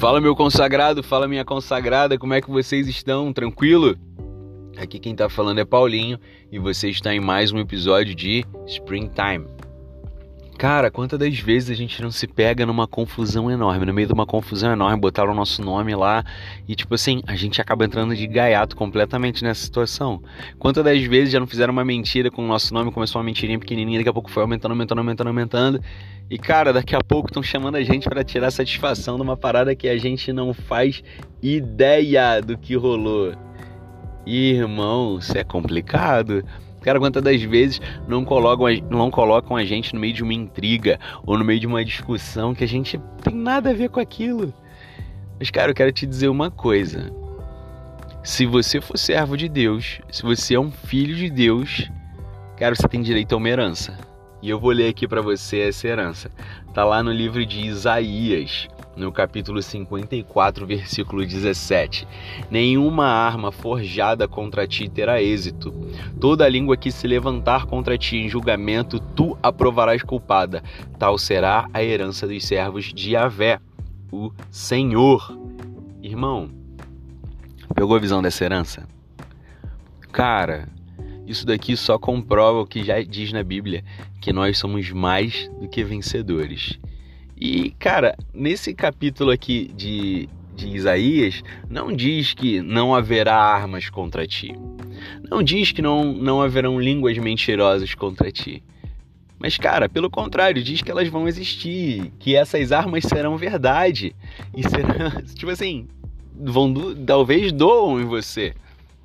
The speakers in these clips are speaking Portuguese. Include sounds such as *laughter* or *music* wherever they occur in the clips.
Fala meu consagrado, fala minha consagrada, como é que vocês estão? Tranquilo? Aqui quem tá falando é Paulinho e você está em mais um episódio de Springtime. Cara, quantas das vezes a gente não se pega numa confusão enorme, no meio de uma confusão enorme, botaram o nosso nome lá e, tipo assim, a gente acaba entrando de gaiato completamente nessa situação. Quantas das vezes já não fizeram uma mentira com o nosso nome, começou uma mentirinha pequenininha, daqui a pouco foi aumentando, aumentando, aumentando, aumentando. E, cara, daqui a pouco estão chamando a gente para tirar satisfação de uma parada que a gente não faz ideia do que rolou. Irmão, isso é complicado. Cara, quantas das vezes não colocam, a, não colocam a gente no meio de uma intriga ou no meio de uma discussão que a gente tem nada a ver com aquilo. Mas, cara, eu quero te dizer uma coisa. Se você for servo de Deus, se você é um filho de Deus, cara, você tem direito a uma herança. E eu vou ler aqui para você essa herança. Tá lá no livro de Isaías, no capítulo 54, versículo 17. Nenhuma arma forjada contra ti terá êxito. Toda língua que se levantar contra ti em julgamento, tu aprovarás culpada. Tal será a herança dos servos de Yahvé, o Senhor. Irmão, pegou a visão dessa herança? Cara, isso daqui só comprova o que já diz na Bíblia, que nós somos mais do que vencedores. E, cara, nesse capítulo aqui de, de Isaías, não diz que não haverá armas contra ti. Não diz que não, não haverão línguas mentirosas contra ti. Mas, cara, pelo contrário, diz que elas vão existir, que essas armas serão verdade. E serão, *laughs* tipo assim, vão do, talvez doam em você.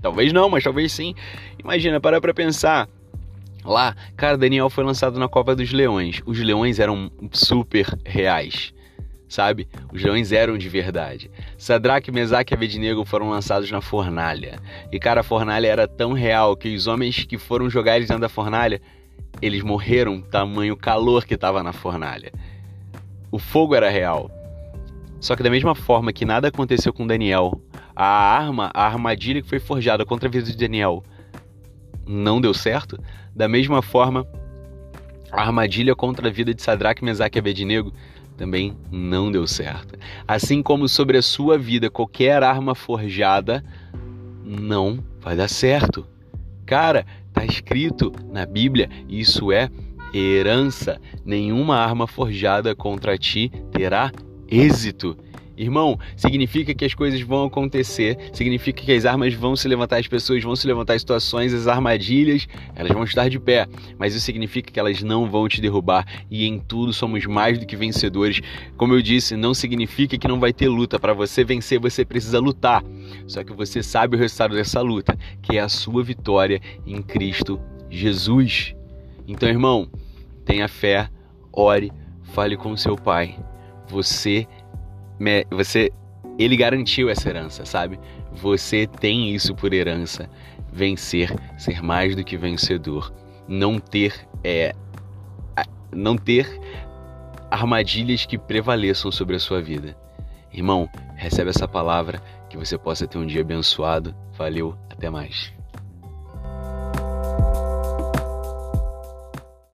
Talvez não, mas talvez sim. Imagina, para pra pensar. Lá, cara, Daniel foi lançado na Copa dos Leões. Os leões eram super reais, sabe? Os leões eram de verdade. Sadraque, Mesaque e Abednego foram lançados na fornalha. E, cara, a fornalha era tão real que os homens que foram jogar eles dentro da fornalha, eles morreram tamanho calor que estava na fornalha. O fogo era real. Só que da mesma forma que nada aconteceu com Daniel, a arma, a armadilha que foi forjada contra a vida de Daniel não deu certo, da mesma forma, a armadilha contra a vida de Sadraque, Mesaque e Abednego também não deu certo. Assim como sobre a sua vida qualquer arma forjada não vai dar certo. Cara, tá escrito na Bíblia, isso é herança. Nenhuma arma forjada contra ti terá êxito. Irmão, significa que as coisas vão acontecer, significa que as armas vão se levantar, as pessoas vão se levantar, as situações, as armadilhas, elas vão estar de pé, mas isso significa que elas não vão te derrubar e em tudo somos mais do que vencedores. Como eu disse, não significa que não vai ter luta. Para você vencer, você precisa lutar. Só que você sabe o resultado dessa luta, que é a sua vitória em Cristo Jesus. Então, irmão, tenha fé, ore, fale com seu pai. Você você ele garantiu essa herança, sabe? Você tem isso por herança, vencer, ser mais do que vencedor, não ter é não ter armadilhas que prevaleçam sobre a sua vida. Irmão, recebe essa palavra que você possa ter um dia abençoado. Valeu, até mais.